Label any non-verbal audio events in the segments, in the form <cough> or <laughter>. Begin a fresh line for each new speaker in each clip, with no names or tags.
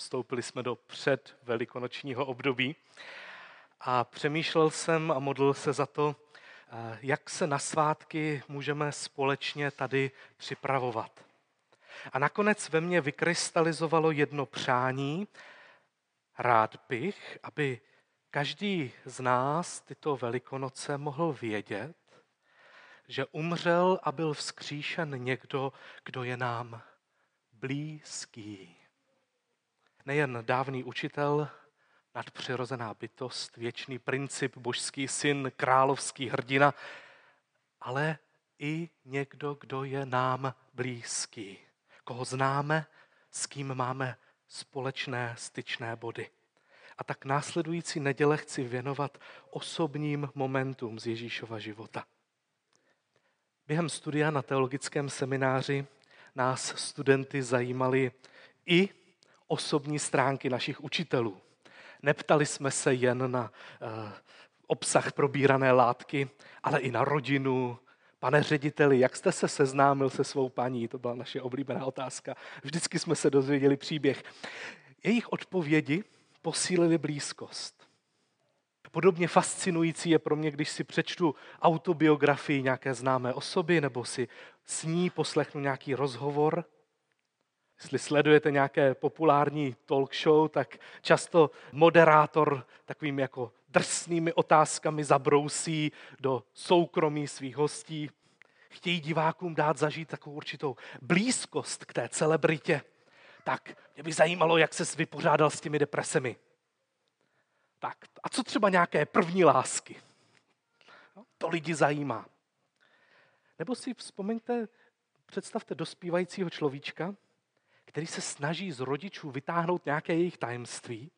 Vstoupili jsme do předvelikonočního období a přemýšlel jsem a modlil se za to, eh, jak se na svátky můžeme společně tady připravovat. A nakonec ve mně vykrystalizovalo jedno přání. Rád bych, aby každý z nás tyto velikonoce mohl vědět, že umřel a byl vzkříšen někdo, kdo je nám blízký. Nejen dávný učitel, nadpřirozená bytost, věčný princip, božský syn, královský hrdina, ale i někdo, kdo je nám blízký, koho známe, s kým máme společné styčné body. A tak následující neděle chci věnovat osobním momentům z Ježíšova života. Během studia na teologickém semináři nás studenty zajímaly i osobní stránky našich učitelů. Neptali jsme se jen na uh, obsah probírané látky, ale i na rodinu. Pane řediteli, jak jste se seznámil se svou paní? To byla naše oblíbená otázka. Vždycky jsme se dozvěděli příběh. Jejich odpovědi posílily blízkost. Podobně fascinující je pro mě, když si přečtu autobiografii nějaké známé osoby nebo si s ní poslechnu nějaký rozhovor. Jestli sledujete nějaké populární talk show, tak často moderátor takovým jako drsnými otázkami zabrousí do soukromí svých hostí. Chtějí divákům dát zažít takovou určitou blízkost k té celebritě. Tak mě by zajímalo, jak se vypořádal s těmi depresemi. Tak a co třeba nějaké první lásky? No, to lidi zajímá. Nebo si vzpomeňte, představte dospívajícího človíčka, který se snaží z rodičů vytáhnout nějaké jejich tajemství,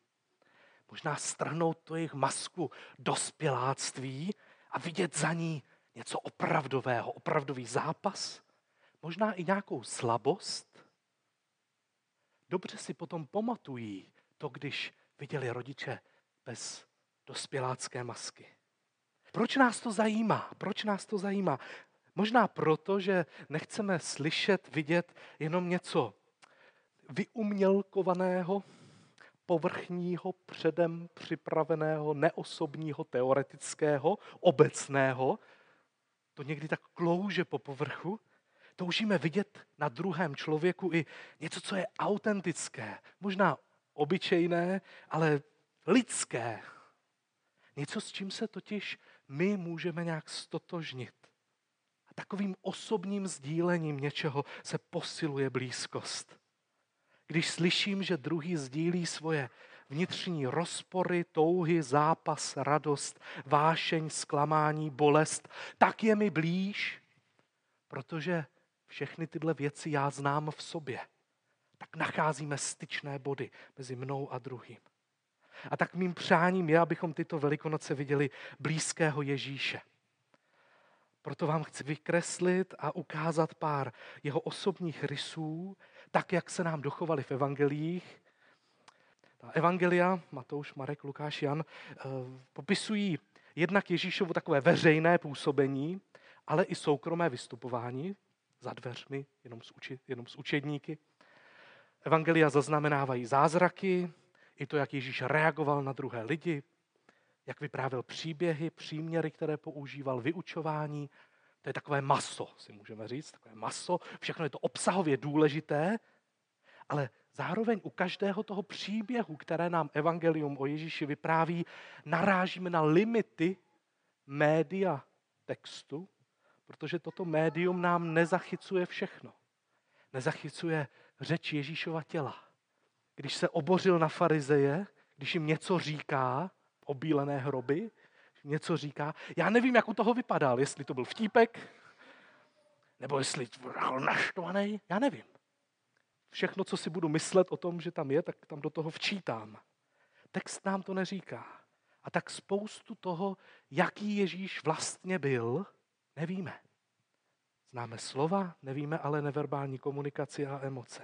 možná strhnout to jejich masku dospěláctví a vidět za ní něco opravdového, opravdový zápas, možná i nějakou slabost. Dobře si potom pamatují to, když viděli rodiče bez dospělácké masky. Proč nás to zajímá? Proč nás to zajímá? Možná proto, že nechceme slyšet, vidět jenom něco vyumělkovaného, povrchního, předem připraveného, neosobního, teoretického, obecného. To někdy tak klouže po povrchu. Toužíme vidět na druhém člověku i něco, co je autentické, možná obyčejné, ale lidské. Něco, s čím se totiž my můžeme nějak stotožnit. A takovým osobním sdílením něčeho se posiluje blízkost. Když slyším, že druhý sdílí svoje vnitřní rozpory, touhy, zápas, radost, vášeň, zklamání, bolest, tak je mi blíž, protože všechny tyhle věci já znám v sobě. Tak nacházíme styčné body mezi mnou a druhým. A tak mým přáním je, abychom tyto velikonoce viděli blízkého Ježíše. Proto vám chci vykreslit a ukázat pár jeho osobních rysů, tak, jak se nám dochovali v evangelích. Ta evangelia, Matouš, Marek, Lukáš, Jan, eh, popisují jednak Ježíšovo takové veřejné působení, ale i soukromé vystupování za dveřmi, jenom s, uči, jenom s učedníky. Evangelia zaznamenávají zázraky, i to, jak Ježíš reagoval na druhé lidi, jak vyprávěl příběhy, příměry, které používal, vyučování. To je takové maso, si můžeme říct, takové maso. Všechno je to obsahově důležité, ale zároveň u každého toho příběhu, které nám Evangelium o Ježíši vypráví, narážíme na limity média textu, protože toto médium nám nezachycuje všechno. Nezachycuje řeč Ježíšova těla když se obořil na farizeje, když jim něco říká, obílené hroby, něco říká. Já nevím, jak u toho vypadal, jestli to byl vtípek, nebo jestli byl naštvaný, já nevím. Všechno, co si budu myslet o tom, že tam je, tak tam do toho včítám. Text nám to neříká. A tak spoustu toho, jaký Ježíš vlastně byl, nevíme. Známe slova, nevíme ale neverbální komunikaci a emoce.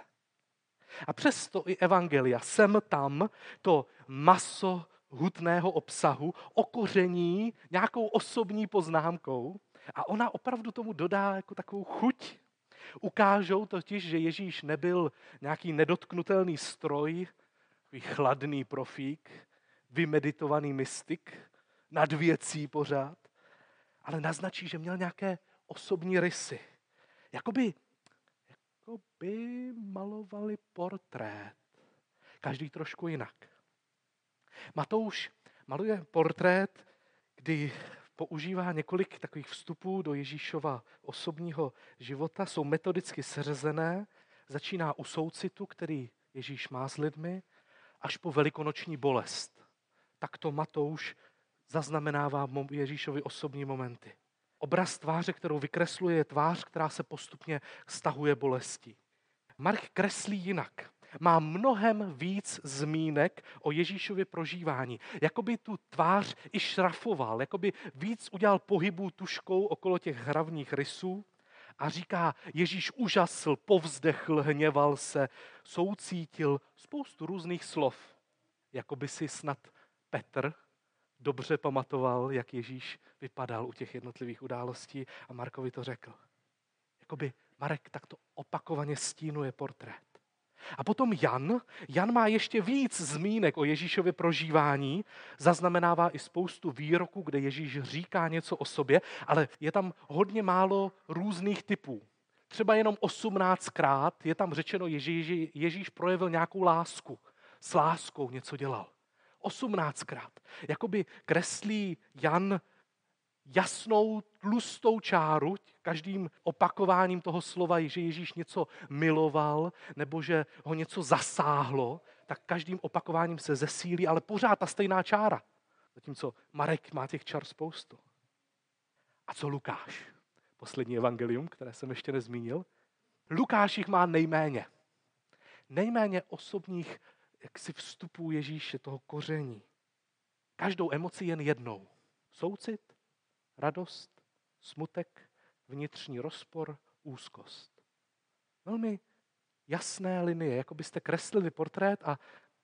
A přesto i evangelia sem tam to maso hutného obsahu okoření nějakou osobní poznámkou a ona opravdu tomu dodá jako takovou chuť. Ukážou totiž, že Ježíš nebyl nějaký nedotknutelný stroj, chladný profík, vymeditovaný mystik, nad věcí pořád, ale naznačí, že měl nějaké osobní rysy. Jakoby, jakoby malovali portrét. Každý trošku jinak. Matouš maluje portrét, kdy používá několik takových vstupů do Ježíšova osobního života, jsou metodicky seřezené, začíná u soucitu, který Ježíš má s lidmi, až po velikonoční bolest. Tak to Matouš zaznamenává Ježíšovi osobní momenty. Obraz tváře, kterou vykresluje, je tvář, která se postupně stahuje bolestí. Mark kreslí jinak. Má mnohem víc zmínek o Ježíšově prožívání. Jakoby tu tvář i šrafoval, jakoby víc udělal pohybů tuškou okolo těch hravních rysů a říká, Ježíš užasl, povzdechl, hněval se, soucítil spoustu různých slov. Jakoby si snad Petr dobře pamatoval, jak Ježíš vypadal u těch jednotlivých událostí a Markovi to řekl. Jakoby Marek takto opakovaně stínuje portrét. A potom Jan. Jan má ještě víc zmínek o Ježíšově prožívání, zaznamenává i spoustu výroků, kde Ježíš říká něco o sobě, ale je tam hodně málo různých typů. Třeba jenom 18krát je tam řečeno, Ježíš, Ježíš projevil nějakou lásku. S láskou něco dělal. 18krát. Jakoby kreslí Jan jasnou, tlustou čáru, každým opakováním toho slova, že Ježíš něco miloval nebo že ho něco zasáhlo, tak každým opakováním se zesílí, ale pořád ta stejná čára. Zatímco Marek má těch čar spoustu. A co Lukáš? Poslední evangelium, které jsem ještě nezmínil. Lukáš jich má nejméně. Nejméně osobních jaksi vstupů Ježíše, toho koření. Každou emoci jen jednou. Soucit, radost, smutek, vnitřní rozpor, úzkost. Velmi jasné linie, jako byste kreslili portrét a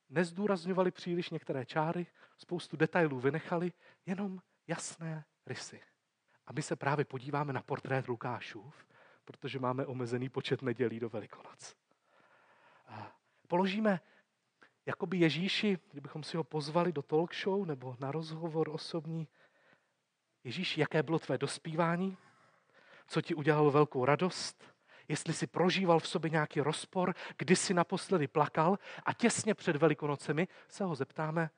nezdůrazňovali příliš některé čáry, spoustu detailů vynechali, jenom jasné rysy. A my se právě podíváme na portrét Lukášův, protože máme omezený počet nedělí do Velikonoc. Položíme jakoby Ježíši, kdybychom si ho pozvali do talk show nebo na rozhovor osobní, Ježíši, jaké bylo tvé dospívání? Co ti udělalo velkou radost? Jestli si prožíval v sobě nějaký rozpor, kdy jsi naposledy plakal a těsně před Velikonocemi se ho zeptáme,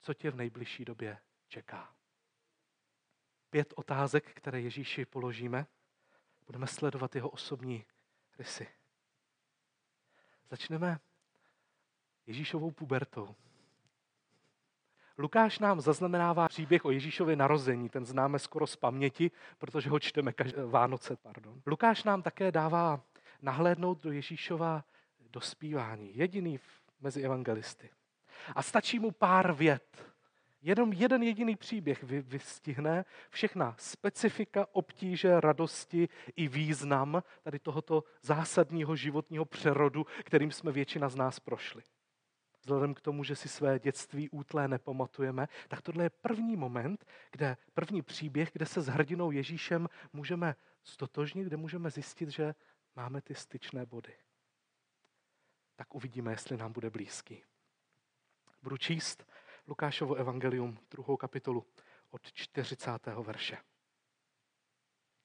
co tě v nejbližší době čeká. Pět otázek, které Ježíši položíme, budeme sledovat jeho osobní rysy. Začneme Ježíšovou pubertou. Lukáš nám zaznamenává příběh o Ježíšově narození, ten známe skoro z paměti, protože ho čteme každé Vánoce. Pardon. Lukáš nám také dává nahlédnout do Ježíšova dospívání, jediný mezi evangelisty. A stačí mu pár vět. Jenom jeden jediný příběh vystihne všechna specifika, obtíže, radosti i význam tady tohoto zásadního životního přerodu, kterým jsme většina z nás prošli vzhledem k tomu, že si své dětství útlé nepamatujeme, tak tohle je první moment, kde první příběh, kde se s hrdinou Ježíšem můžeme stotožnit, kde můžeme zjistit, že máme ty styčné body. Tak uvidíme, jestli nám bude blízký. Budu číst Lukášovo evangelium, druhou kapitolu od 40. verše.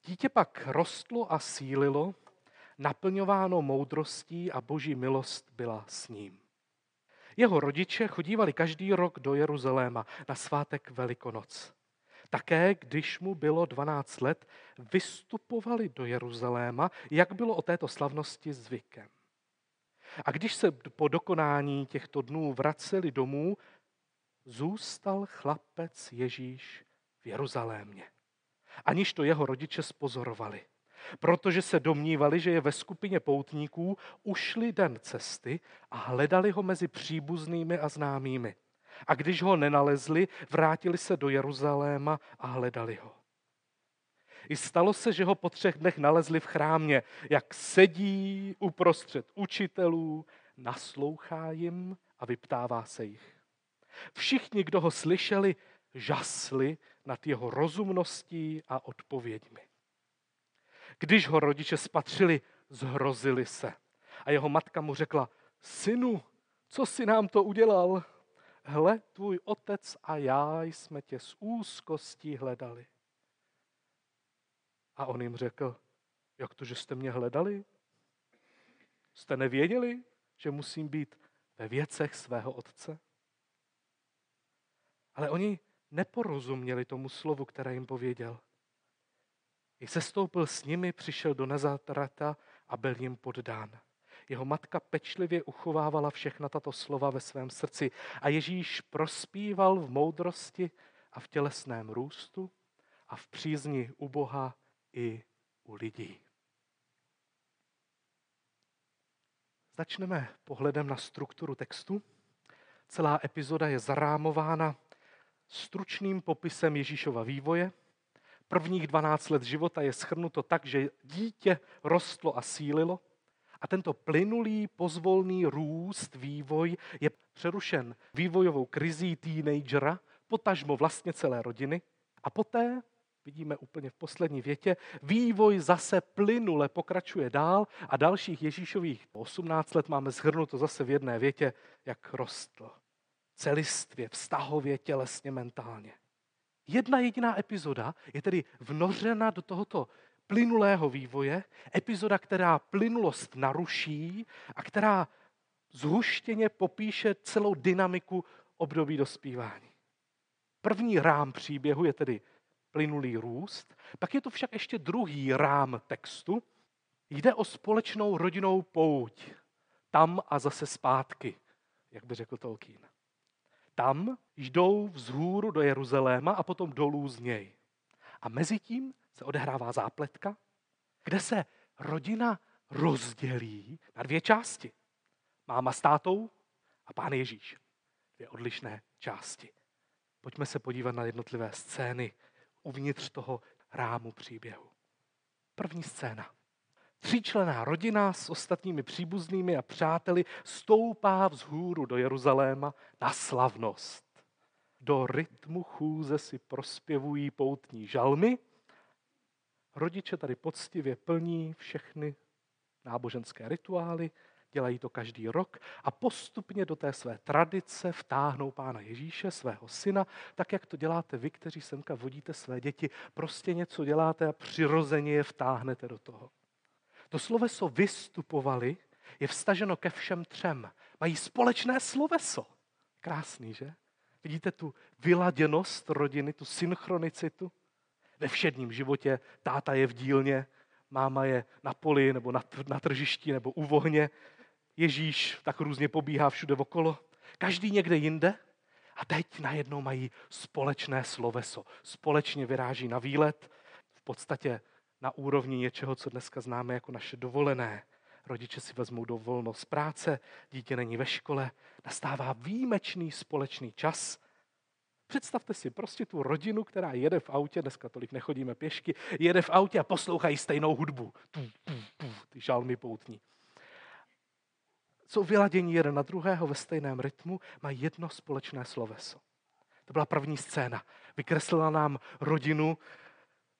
Dítě pak rostlo a sílilo, naplňováno moudrostí a boží milost byla s ním. Jeho rodiče chodívali každý rok do Jeruzaléma na svátek Velikonoc. Také, když mu bylo 12 let, vystupovali do Jeruzaléma, jak bylo o této slavnosti zvykem. A když se po dokonání těchto dnů vraceli domů, zůstal chlapec Ježíš v Jeruzalémě. Aniž to jeho rodiče spozorovali protože se domnívali, že je ve skupině poutníků, ušli den cesty a hledali ho mezi příbuznými a známými. A když ho nenalezli, vrátili se do Jeruzaléma a hledali ho. I stalo se, že ho po třech dnech nalezli v chrámě, jak sedí uprostřed učitelů, naslouchá jim a vyptává se jich. Všichni, kdo ho slyšeli, žasli nad jeho rozumností a odpověďmi. Když ho rodiče spatřili, zhrozili se. A jeho matka mu řekla, synu, co si nám to udělal? Hle, tvůj otec a já jsme tě s úzkostí hledali. A on jim řekl, jak to, že jste mě hledali? Jste nevěděli, že musím být ve věcech svého otce? Ale oni neporozuměli tomu slovu, které jim pověděl. I sestoupil s nimi, přišel do Nazatrata a byl jim poddán. Jeho matka pečlivě uchovávala všechna tato slova ve svém srdci a Ježíš prospíval v moudrosti a v tělesném růstu a v přízni u Boha i u lidí. Začneme pohledem na strukturu textu. Celá epizoda je zarámována stručným popisem Ježíšova vývoje. Prvních 12 let života je schrnuto tak, že dítě rostlo a sílilo a tento plynulý, pozvolný růst, vývoj je přerušen vývojovou krizí teenagera, potažmo vlastně celé rodiny. A poté, vidíme úplně v poslední větě, vývoj zase plynule pokračuje dál a dalších Ježíšových 18 let máme zhrnuto zase v jedné větě, jak rostl celistvě, vztahově, tělesně, mentálně. Jedna jediná epizoda je tedy vnořena do tohoto plynulého vývoje, epizoda, která plynulost naruší a která zhuštěně popíše celou dynamiku období dospívání. První rám příběhu je tedy plynulý růst, pak je to však ještě druhý rám textu. Jde o společnou rodinou pouť. Tam a zase zpátky, jak by řekl Tolkien. Tam jdou vzhůru do Jeruzaléma a potom dolů z něj. A mezi tím se odehrává zápletka, kde se rodina rozdělí na dvě části. Máma s tátou a pán Ježíš. Dvě odlišné části. Pojďme se podívat na jednotlivé scény uvnitř toho rámu příběhu. První scéna. Tříčlená rodina s ostatními příbuznými a přáteli stoupá vzhůru do Jeruzaléma na slavnost. Do rytmu chůze si prospěvují poutní žalmy. Rodiče tady poctivě plní všechny náboženské rituály, dělají to každý rok a postupně do té své tradice vtáhnou Pána Ježíše, svého syna, tak jak to děláte vy, kteří semka vodíte své děti. Prostě něco děláte a přirozeně je vtáhnete do toho. To sloveso vystupovali je vstaženo ke všem třem. Mají společné sloveso. Krásný, že? Vidíte tu vyladěnost rodiny, tu synchronicitu? Ve všedním životě táta je v dílně, máma je na poli nebo na, na tržišti nebo u vohně. Ježíš tak různě pobíhá všude okolo. Každý někde jinde. A teď najednou mají společné sloveso. Společně vyráží na výlet. V podstatě na úrovni něčeho, co dneska známe jako naše dovolené. Rodiče si vezmou dovolno z práce, dítě není ve škole, nastává výjimečný společný čas. Představte si prostě tu rodinu, která jede v autě, dneska tolik nechodíme pěšky, jede v autě a poslouchají stejnou hudbu. Tu, tu, tu, ty žalmy poutní. Jsou vyladění jeden na druhého ve stejném rytmu, mají jedno společné sloveso. To byla první scéna. Vykreslila nám rodinu,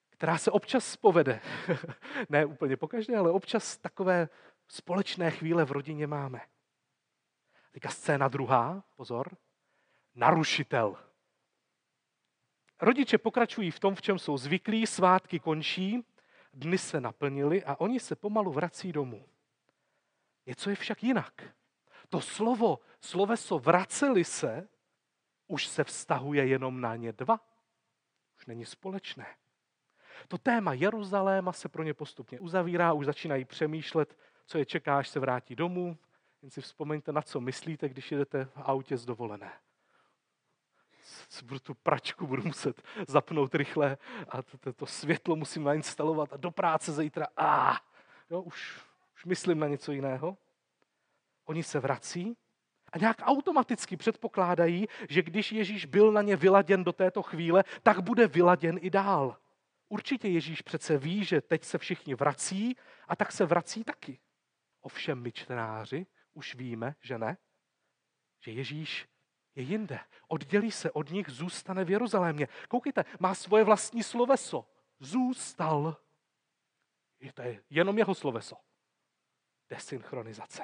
která se občas povede. <laughs> ne úplně pokaždé, ale občas takové společné chvíle v rodině máme. Teďka scéna druhá, pozor, narušitel. Rodiče pokračují v tom, v čem jsou zvyklí, svátky končí, dny se naplnily a oni se pomalu vrací domů. Něco je však jinak. To slovo, sloveso vraceli se, už se vztahuje jenom na ně dva. Už není společné. To téma Jeruzaléma se pro ně postupně uzavírá, už začínají přemýšlet, co je čeká, až se vrátí domů. Jen si vzpomeňte, na co myslíte, když jedete v autě z dovolené. Budu tu pračku budu muset zapnout rychle a to, to, to světlo musím nainstalovat a do práce zítra. A jo, už, už myslím na něco jiného. Oni se vrací a nějak automaticky předpokládají, že když Ježíš byl na ně vyladěn do této chvíle, tak bude vyladěn i dál. Určitě Ježíš přece ví, že teď se všichni vrací a tak se vrací taky. Ovšem my čtenáři už víme, že ne, že Ježíš je jinde. Oddělí se od nich, zůstane v Jeruzalémě. Koukejte, má svoje vlastní sloveso. Zůstal. Je to je jenom jeho sloveso. Desynchronizace.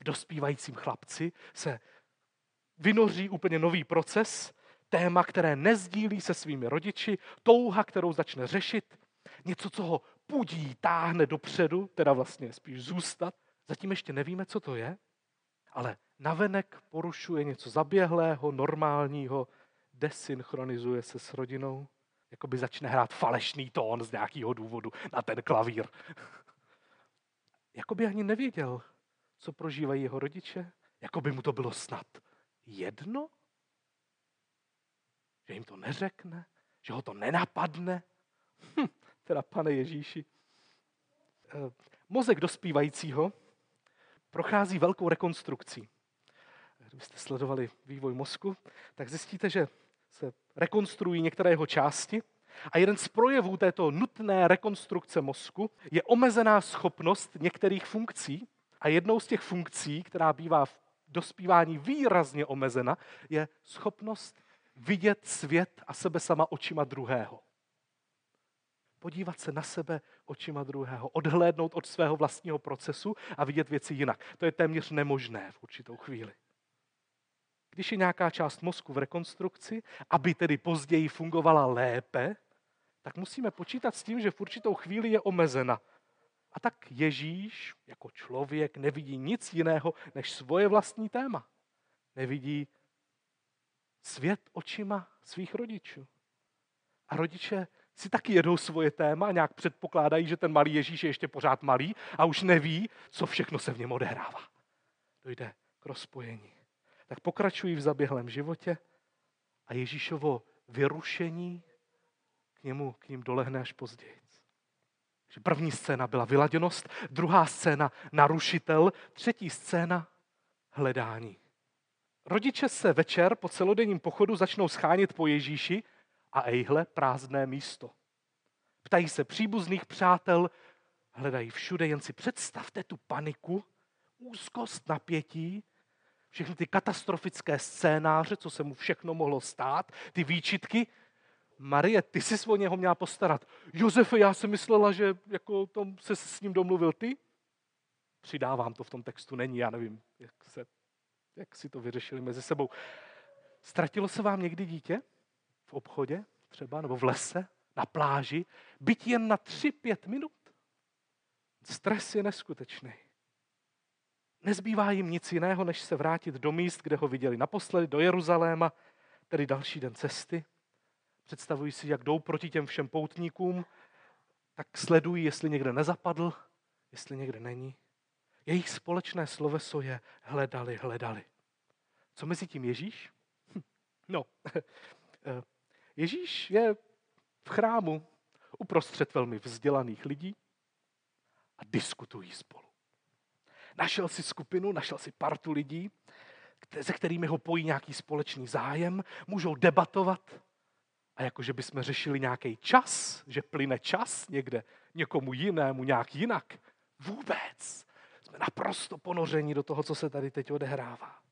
v dospívajícím chlapci se vynoří úplně nový proces, téma, které nezdílí se svými rodiči, touha, kterou začne řešit, něco, co ho pudí, táhne dopředu, teda vlastně spíš zůstat. Zatím ještě nevíme, co to je, ale navenek porušuje něco zaběhlého, normálního, desynchronizuje se s rodinou, jako by začne hrát falešný tón z nějakého důvodu na ten klavír. <laughs> jako by ani nevěděl, co prožívají jeho rodiče, jako by mu to bylo snad jedno, že jim to neřekne, že ho to nenapadne. Hm, teda pane Ježíši. Eh, mozek dospívajícího prochází velkou rekonstrukcí. Kdybyste sledovali vývoj mozku, tak zjistíte, že se rekonstruují některé jeho části a jeden z projevů této nutné rekonstrukce mozku je omezená schopnost některých funkcí a jednou z těch funkcí, která bývá v dospívání výrazně omezena, je schopnost vidět svět a sebe sama očima druhého. Podívat se na sebe očima druhého, odhlédnout od svého vlastního procesu a vidět věci jinak. To je téměř nemožné v určitou chvíli. Když je nějaká část mozku v rekonstrukci, aby tedy později fungovala lépe, tak musíme počítat s tím, že v určitou chvíli je omezena. A tak Ježíš jako člověk nevidí nic jiného než svoje vlastní téma. Nevidí svět očima svých rodičů. A rodiče si taky jedou svoje téma, nějak předpokládají, že ten malý Ježíš je ještě pořád malý a už neví, co všechno se v něm odehrává. Dojde k rozpojení. Tak pokračují v zaběhlém životě a Ježíšovo vyrušení k němu, k ním dolehne až později. První scéna byla vyladěnost, druhá scéna narušitel, třetí scéna hledání. Rodiče se večer po celodenním pochodu začnou schánit po Ježíši a ejhle prázdné místo. Ptají se příbuzných přátel, hledají všude, jen si představte tu paniku, úzkost, napětí, všechny ty katastrofické scénáře, co se mu všechno mohlo stát, ty výčitky. Marie, ty jsi o něho měla postarat. Josefe, já jsem myslela, že jako tom se s ním domluvil ty. Přidávám to v tom textu, není, já nevím, jak se jak si to vyřešili mezi sebou. Ztratilo se vám někdy dítě obchodě třeba, nebo v lese, na pláži, byť jen na tři pět minut? Stres je neskutečný. Nezbývá jim nic jiného, než se vrátit do míst, kde ho viděli naposledy, do Jeruzaléma, tedy další den cesty. Představují si, jak jdou proti těm všem poutníkům, tak sledují, jestli někde nezapadl, jestli někde není. Jejich společné sloveso je hledali, hledali. Co mezi tím Ježíš? Hm, no, <laughs> eh, Ježíš je v chrámu uprostřed velmi vzdělaných lidí a diskutují spolu. Našel si skupinu, našel si partu lidí, se kterými ho pojí nějaký společný zájem, můžou debatovat a jakože bychom řešili nějaký čas, že plyne čas někde někomu jinému nějak jinak. Vůbec. Jsme naprosto ponoření do toho, co se tady teď odehrává.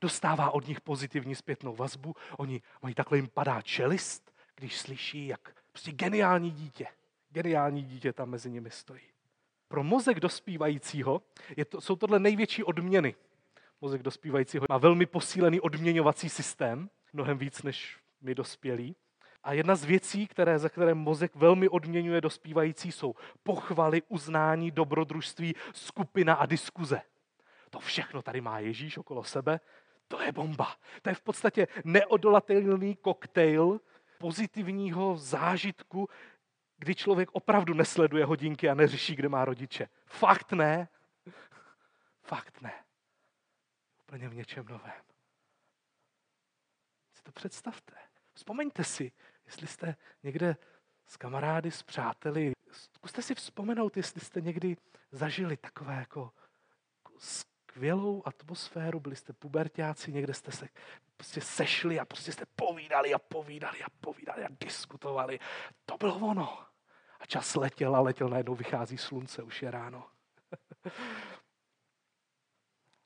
Dostává od nich pozitivní zpětnou vazbu, oni, oni takhle jim padá čelist, když slyší, jak prostě geniální dítě, geniální dítě tam mezi nimi stojí. Pro mozek dospívajícího je to, jsou tohle největší odměny. Mozek dospívajícího má velmi posílený odměňovací systém, mnohem víc než my dospělí. A jedna z věcí, které, za které mozek velmi odměňuje dospívající, jsou pochvaly, uznání, dobrodružství, skupina a diskuze. To všechno tady má Ježíš okolo sebe. To je bomba. To je v podstatě neodolatelný koktejl pozitivního zážitku, kdy člověk opravdu nesleduje hodinky a neřeší, kde má rodiče. Fakt ne. Fakt ne. Úplně v něčem novém. Si to představte. Vzpomeňte si, jestli jste někde s kamarády, s přáteli, zkuste si vzpomenout, jestli jste někdy zažili takové jako skvělou atmosféru, byli jste pubertáci, někde jste se prostě sešli a prostě jste povídali a povídali a povídali a diskutovali. To bylo ono. A čas letěl a letěl, najednou vychází slunce, už je ráno. <laughs>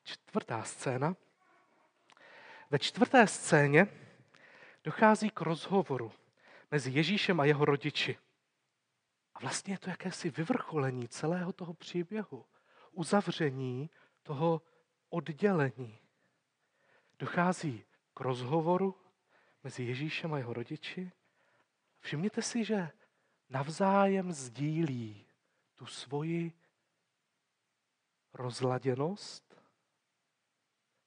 Čtvrtá scéna. Ve čtvrté scéně dochází k rozhovoru mezi Ježíšem a jeho rodiči. A vlastně je to jakési vyvrcholení celého toho příběhu. Uzavření toho oddělení. Dochází k rozhovoru mezi Ježíšem a jeho rodiči. Všimněte si, že navzájem sdílí tu svoji rozladěnost,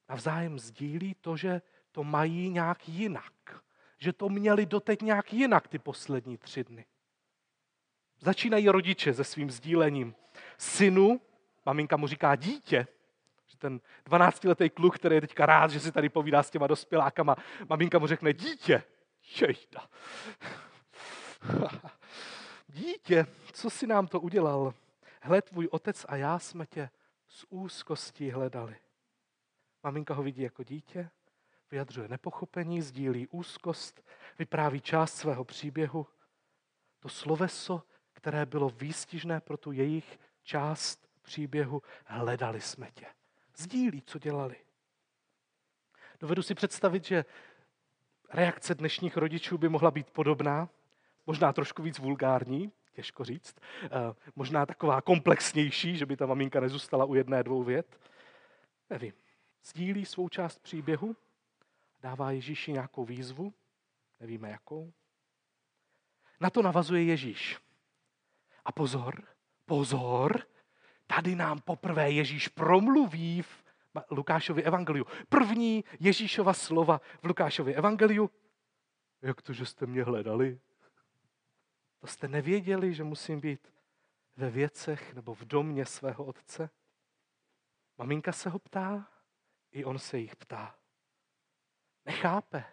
navzájem sdílí to, že to mají nějak jinak. Že to měli doteď nějak jinak ty poslední tři dny. Začínají rodiče se svým sdílením. Synu, maminka mu říká dítě, ten 12-letý kluk, který je teďka rád, že si tady povídá s těma dospělákama, maminka mu řekne dítě. Jejda. <laughs> Dítě, co si nám to udělal? Hle, tvůj otec a já jsme tě s úzkostí hledali. Maminka ho vidí jako dítě, vyjadřuje nepochopení, sdílí úzkost, vypráví část svého příběhu. To sloveso, které bylo výstižné pro tu jejich část příběhu, hledali jsme tě. Sdílí, co dělali. Dovedu si představit, že reakce dnešních rodičů by mohla být podobná, možná trošku víc vulgární, těžko říct, eh, možná taková komplexnější, že by ta maminka nezůstala u jedné, dvou vět. Nevím. Sdílí svou část příběhu, dává Ježíši nějakou výzvu, nevíme jakou. Na to navazuje Ježíš. A pozor, pozor, tady nám poprvé Ježíš promluví v Lukášově evangeliu. První Ježíšova slova v Lukášově evangeliu. Jak to, že jste mě hledali? To jste nevěděli, že musím být ve věcech nebo v domě svého otce? Maminka se ho ptá, i on se jich ptá. Nechápe,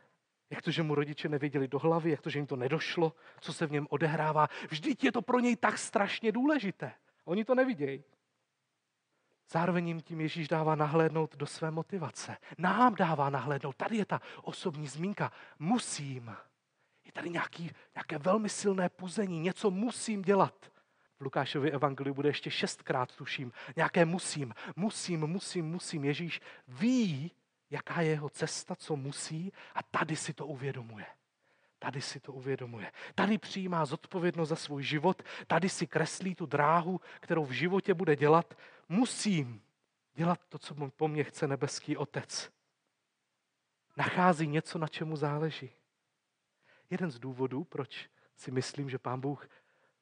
jak to, že mu rodiče nevěděli do hlavy, jak to, že jim to nedošlo, co se v něm odehrává. Vždyť je to pro něj tak strašně důležité. Oni to nevidějí. Zároveň jim tím Ježíš dává nahlédnout do své motivace. Nám dává nahlédnout. Tady je ta osobní zmínka. Musím. Je tady nějaký, nějaké velmi silné puzení. Něco musím dělat. V Lukášově evangeliu bude ještě šestkrát, tuším. Nějaké musím, musím, musím, musím. Ježíš ví, jaká je jeho cesta, co musí a tady si to uvědomuje. Tady si to uvědomuje. Tady přijímá zodpovědnost za svůj život, tady si kreslí tu dráhu, kterou v životě bude dělat. Musím dělat to, co po mně chce nebeský otec. Nachází něco, na čemu záleží. Jeden z důvodů, proč si myslím, že pán Bůh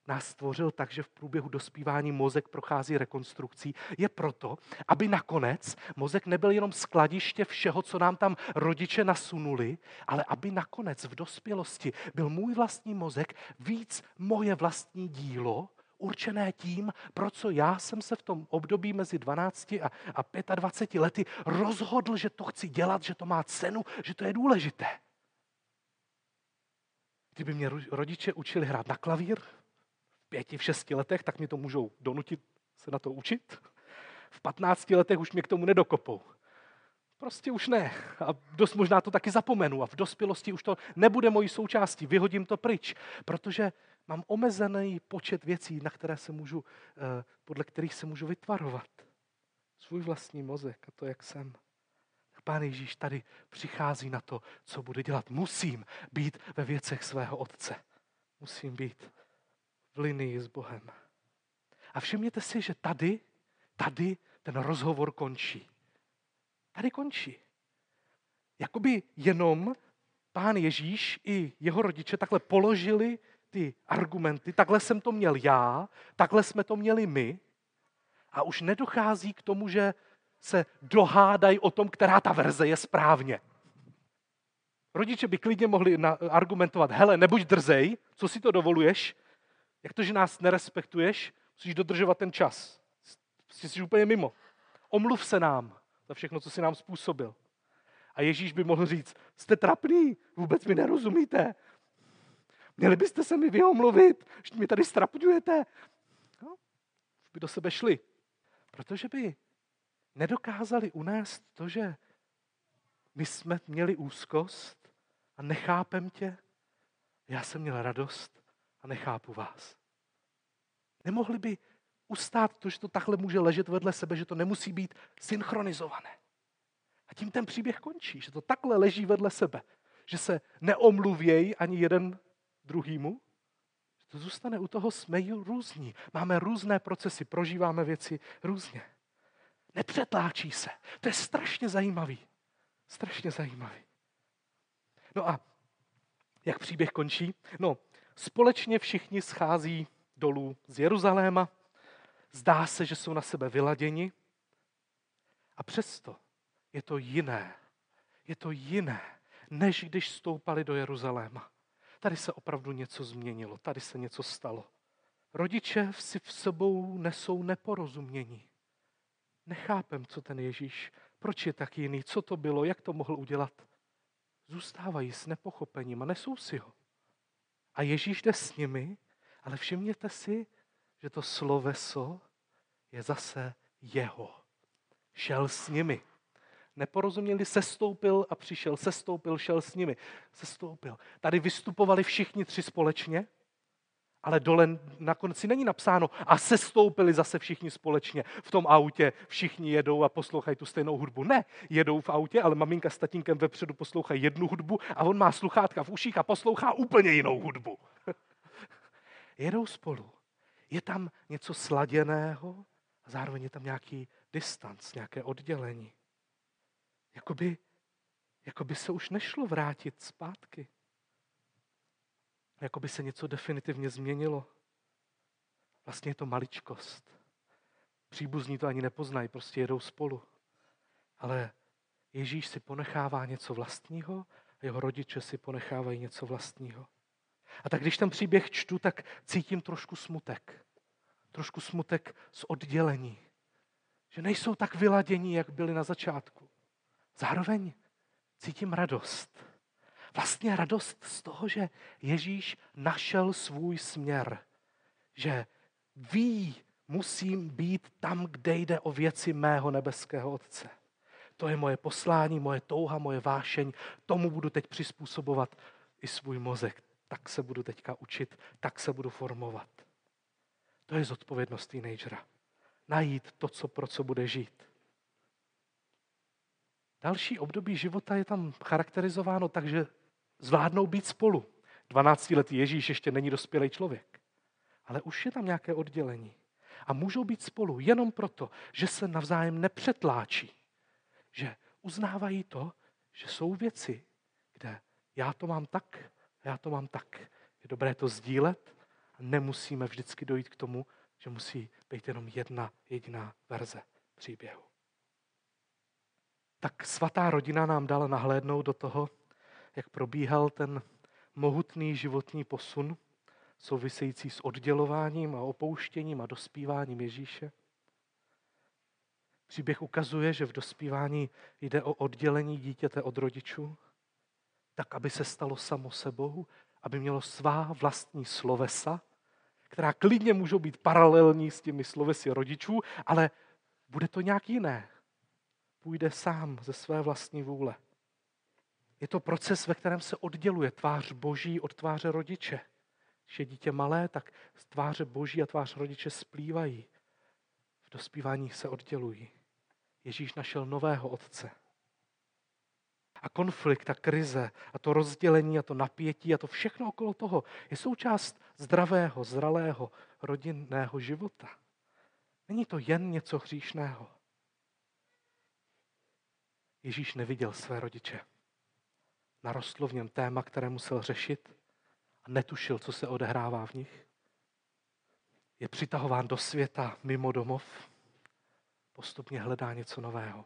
nás stvořil tak, že v průběhu dospívání mozek prochází rekonstrukcí, je proto, aby nakonec mozek nebyl jenom skladiště všeho, co nám tam rodiče nasunuli, ale aby nakonec v dospělosti byl můj vlastní mozek víc moje vlastní dílo, určené tím, pro co já jsem se v tom období mezi 12 a, a 25 lety rozhodl, že to chci dělat, že to má cenu, že to je důležité. Kdyby mě rodiče učili hrát na klavír, pěti, v šesti letech, tak mě to můžou donutit se na to učit. V patnácti letech už mě k tomu nedokopou. Prostě už ne. A dost možná to taky zapomenu. A v dospělosti už to nebude mojí součástí. Vyhodím to pryč. Protože mám omezený počet věcí, na které se můžu, eh, podle kterých se můžu vytvarovat. Svůj vlastní mozek a to, jak jsem. Pán Ježíš tady přichází na to, co bude dělat. Musím být ve věcech svého otce. Musím být v linii s Bohem. A všimněte si, že tady, tady ten rozhovor končí. Tady končí. Jakoby jenom pán Ježíš i jeho rodiče takhle položili ty argumenty, takhle jsem to měl já, takhle jsme to měli my a už nedochází k tomu, že se dohádají o tom, která ta verze je správně. Rodiče by klidně mohli argumentovat, hele, nebuď drzej, co si to dovoluješ, jak to, že nás nerespektuješ, musíš dodržovat ten čas. Jsi úplně mimo. Omluv se nám za všechno, co jsi nám způsobil. A Ježíš by mohl říct, jste trapný, vůbec mi nerozumíte. Měli byste se mi vyomluvit, že mi tady strapňujete. No, by do sebe šli. Protože by nedokázali unést to, že my jsme měli úzkost a nechápem tě. Já jsem měl radost a nechápu vás. Nemohli by ustát to, že to takhle může ležet vedle sebe, že to nemusí být synchronizované. A tím ten příběh končí, že to takhle leží vedle sebe, že se neomluvějí ani jeden druhýmu, to zůstane u toho, jsme různí. Máme různé procesy, prožíváme věci různě. Nepřetláčí se. To je strašně zajímavý. Strašně zajímavý. No a jak příběh končí? No, společně všichni schází dolů z Jeruzaléma. Zdá se, že jsou na sebe vyladěni. A přesto je to jiné. Je to jiné, než když stoupali do Jeruzaléma. Tady se opravdu něco změnilo, tady se něco stalo. Rodiče si v sebou nesou neporozumění. Nechápem, co ten Ježíš, proč je tak jiný, co to bylo, jak to mohl udělat. Zůstávají s nepochopením a nesou si ho. A Ježíš jde s nimi, ale všimněte si, že to sloveso je zase jeho. Šel s nimi. Neporozuměli, sestoupil a přišel, sestoupil, šel s nimi, sestoupil. Tady vystupovali všichni tři společně, ale dole na konci není napsáno a sestoupili zase všichni společně v tom autě, všichni jedou a poslouchají tu stejnou hudbu. Ne, jedou v autě, ale maminka s tatínkem vepředu poslouchají jednu hudbu a on má sluchátka v uších a poslouchá úplně jinou hudbu. <laughs> jedou spolu. Je tam něco sladěného a zároveň je tam nějaký distanc, nějaké oddělení. Jakoby, jakoby se už nešlo vrátit zpátky. Jakoby se něco definitivně změnilo. Vlastně je to maličkost. Příbuzní to ani nepoznají, prostě jedou spolu. Ale Ježíš si ponechává něco vlastního a jeho rodiče si ponechávají něco vlastního. A tak když ten příběh čtu, tak cítím trošku smutek. Trošku smutek z oddělení. Že nejsou tak vyladění, jak byli na začátku. Zároveň cítím radost. Vlastně radost z toho, že Ježíš našel svůj směr. Že ví, musím být tam, kde jde o věci mého nebeského Otce. To je moje poslání, moje touha, moje vášeň. Tomu budu teď přizpůsobovat i svůj mozek. Tak se budu teďka učit, tak se budu formovat. To je zodpovědnost teenagera. Najít to, co, pro co bude žít. Další období života je tam charakterizováno tak, že zvládnou být spolu. 12-letý Ježíš ještě není dospělý člověk, ale už je tam nějaké oddělení. A můžou být spolu jenom proto, že se navzájem nepřetláčí. Že uznávají to, že jsou věci, kde já to mám tak, já to mám tak. Je dobré to sdílet a nemusíme vždycky dojít k tomu, že musí být jenom jedna jediná verze příběhu tak svatá rodina nám dala nahlédnout do toho, jak probíhal ten mohutný životní posun související s oddělováním a opouštěním a dospíváním Ježíše. Příběh ukazuje, že v dospívání jde o oddělení dítěte od rodičů, tak, aby se stalo samo sebou, aby mělo svá vlastní slovesa, která klidně můžou být paralelní s těmi slovesy rodičů, ale bude to nějak jiné půjde sám ze své vlastní vůle. Je to proces, ve kterém se odděluje tvář Boží od tváře rodiče. Když je dítě malé, tak tváře Boží a tvář rodiče splývají. V dospívání se oddělují. Ježíš našel nového otce. A konflikt, a krize, a to rozdělení, a to napětí, a to všechno okolo toho je součást zdravého, zralého, rodinného života. Není to jen něco hříšného. Ježíš neviděl své rodiče. Narostlo v něm téma, které musel řešit a netušil, co se odehrává v nich. Je přitahován do světa mimo domov, postupně hledá něco nového.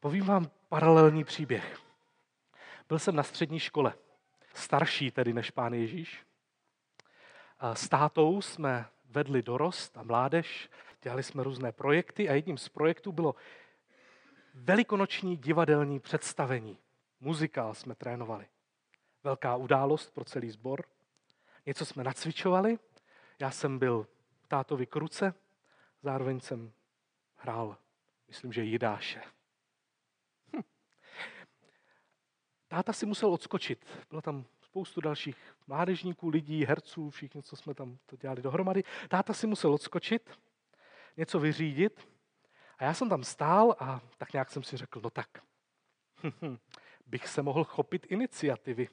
Povím vám paralelní příběh. Byl jsem na střední škole, starší tedy než pán Ježíš. S tátou jsme vedli dorost a mládež, dělali jsme různé projekty a jedním z projektů bylo velikonoční divadelní představení. Muzikál jsme trénovali. Velká událost pro celý sbor. Něco jsme nacvičovali. Já jsem byl tátovi kruce, zároveň jsem hrál, myslím, že Jidáše. Hm. Táta si musel odskočit. Bylo tam spoustu dalších mládežníků, lidí, herců, všichni, co jsme tam to dělali dohromady. Táta si musel odskočit, něco vyřídit a já jsem tam stál a tak nějak jsem si řekl, no tak, bych se mohl chopit iniciativy.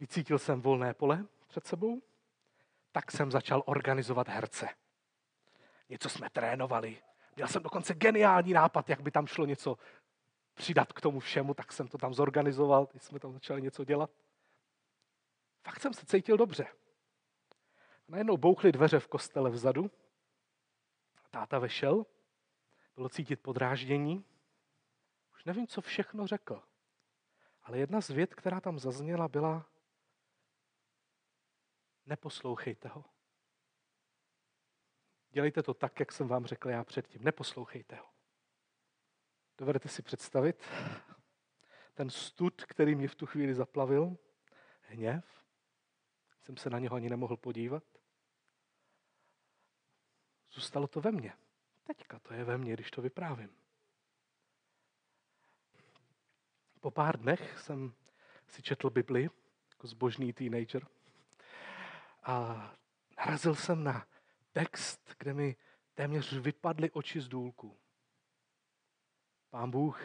Vycítil jsem volné pole před sebou, tak jsem začal organizovat herce. Něco jsme trénovali. Měl jsem dokonce geniální nápad, jak by tam šlo něco přidat k tomu všemu, tak jsem to tam zorganizoval, když jsme tam začali něco dělat. Fakt jsem se cítil dobře. Najednou bouchly dveře v kostele vzadu. Táta vešel, bylo cítit podráždění. Už nevím, co všechno řekl. Ale jedna z věd, která tam zazněla, byla neposlouchejte ho. Dělejte to tak, jak jsem vám řekl já předtím. Neposlouchejte ho. Dovedete si představit ten stud, který mě v tu chvíli zaplavil, hněv, jsem se na něho ani nemohl podívat. Zůstalo to ve mně. Teďka to je ve mně, když to vyprávím. Po pár dnech jsem si četl Bibli jako zbožný teenager a narazil jsem na text, kde mi téměř vypadly oči z důlku. Pán Bůh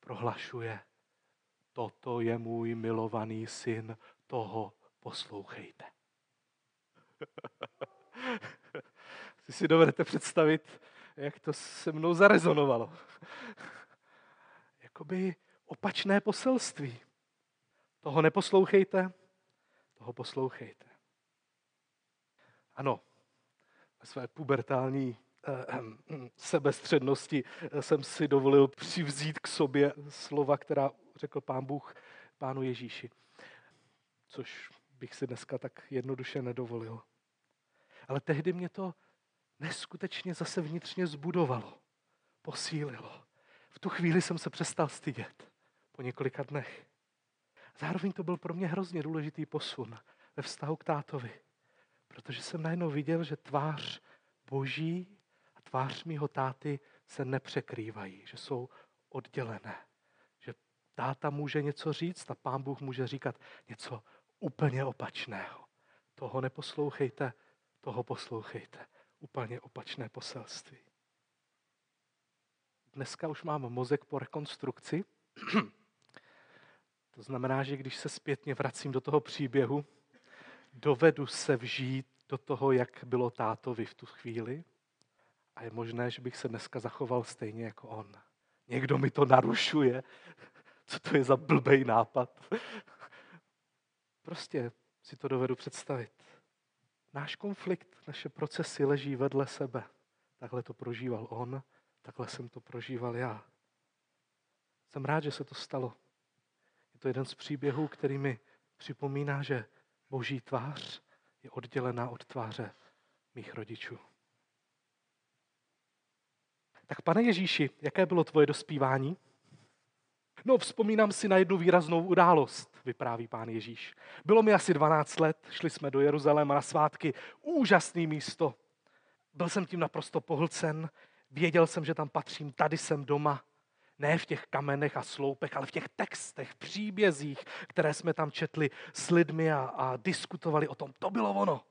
prohlašuje, toto je můj milovaný syn, toho poslouchejte. <laughs> si si dovedete představit, jak to se mnou zarezonovalo. Jakoby opačné poselství. Toho neposlouchejte, toho poslouchejte. Ano, ve své pubertální eh, eh, sebestřednosti jsem si dovolil přivzít k sobě slova, která řekl pán Bůh pánu Ježíši. Což bych si dneska tak jednoduše nedovolil. Ale tehdy mě to neskutečně zase vnitřně zbudovalo, posílilo. V tu chvíli jsem se přestal stydět po několika dnech. Zároveň to byl pro mě hrozně důležitý posun ve vztahu k tátovi, protože jsem najednou viděl, že tvář boží a tvář mýho táty se nepřekrývají, že jsou oddělené. Že táta může něco říct a pán Bůh může říkat něco úplně opačného. Toho neposlouchejte, toho poslouchejte. Úplně opačné poselství. Dneska už mám mozek po rekonstrukci. <clears throat> To znamená, že když se zpětně vracím do toho příběhu, dovedu se vžít do toho, jak bylo tátovi v tu chvíli a je možné, že bych se dneska zachoval stejně jako on. Někdo mi to narušuje. <laughs> Co to je za blbej nápad? <laughs> Prostě si to dovedu představit. Náš konflikt, naše procesy leží vedle sebe. Takhle to prožíval on, takhle jsem to prožíval já. Jsem rád, že se to stalo. Je to jeden z příběhů, který mi připomíná, že boží tvář je oddělená od tváře mých rodičů. Tak pane Ježíši, jaké bylo tvoje dospívání? No, vzpomínám si na jednu výraznou událost, vypráví pán Ježíš. Bylo mi asi 12 let, šli jsme do Jeruzaléma na svátky, úžasný místo. Byl jsem tím naprosto pohlcen, věděl jsem, že tam patřím, tady jsem doma. Ne v těch kamenech a sloupech, ale v těch textech, příbězích, které jsme tam četli s lidmi a, a diskutovali o tom. To bylo ono.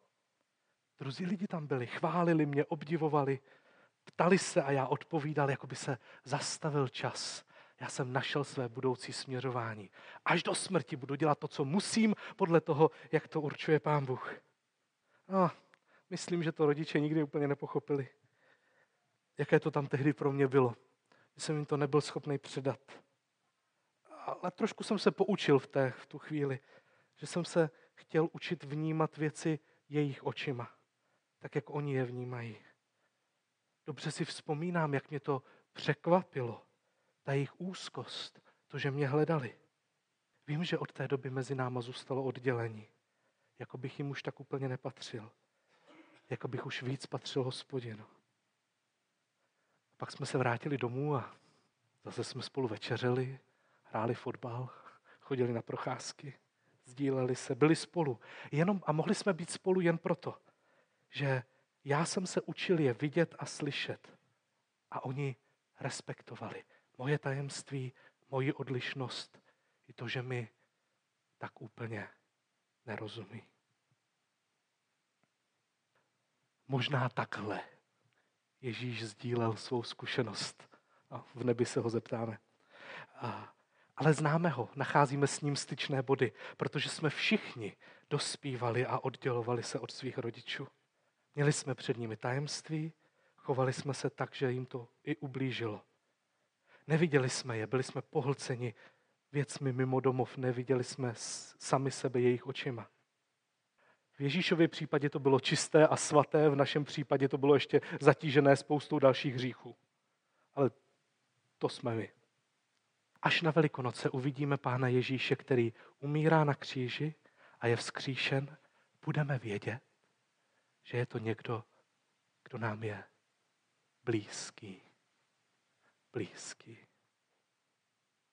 Druzí lidi tam byli, chválili mě, obdivovali, ptali se a já odpovídal, jako by se zastavil čas já jsem našel své budoucí směřování. Až do smrti budu dělat to, co musím, podle toho, jak to určuje Pán Bůh. A myslím, že to rodiče nikdy úplně nepochopili. Jaké to tam tehdy pro mě bylo. Že jsem jim to nebyl schopný předat. Ale trošku jsem se poučil v, té, v tu chvíli, že jsem se chtěl učit vnímat věci jejich očima, tak jak oni je vnímají. Dobře si vzpomínám, jak mě to překvapilo, ta jejich úzkost, to, že mě hledali. Vím, že od té doby mezi náma zůstalo oddělení. Jako bych jim už tak úplně nepatřil. Jako bych už víc patřil hospodinu. Pak jsme se vrátili domů a zase jsme spolu večeřeli, hráli fotbal, chodili na procházky, sdíleli se, byli spolu. Jenom, a mohli jsme být spolu jen proto, že já jsem se učil je vidět a slyšet. A oni respektovali moje tajemství, moji odlišnost i to, že mi tak úplně nerozumí. Možná takhle Ježíš sdílel svou zkušenost. A v nebi se ho zeptáme. A, ale známe ho, nacházíme s ním styčné body, protože jsme všichni dospívali a oddělovali se od svých rodičů. Měli jsme před nimi tajemství, Chovali jsme se tak, že jim to i ublížilo. Neviděli jsme je, byli jsme pohlceni věcmi mimo domov, neviděli jsme sami sebe jejich očima. V Ježíšově případě to bylo čisté a svaté, v našem případě to bylo ještě zatížené spoustou dalších hříchů. Ale to jsme my. Až na Velikonoce uvidíme Pána Ježíše, který umírá na kříži a je vzkříšen, budeme vědět, že je to někdo, kdo nám je blízký. Blízký.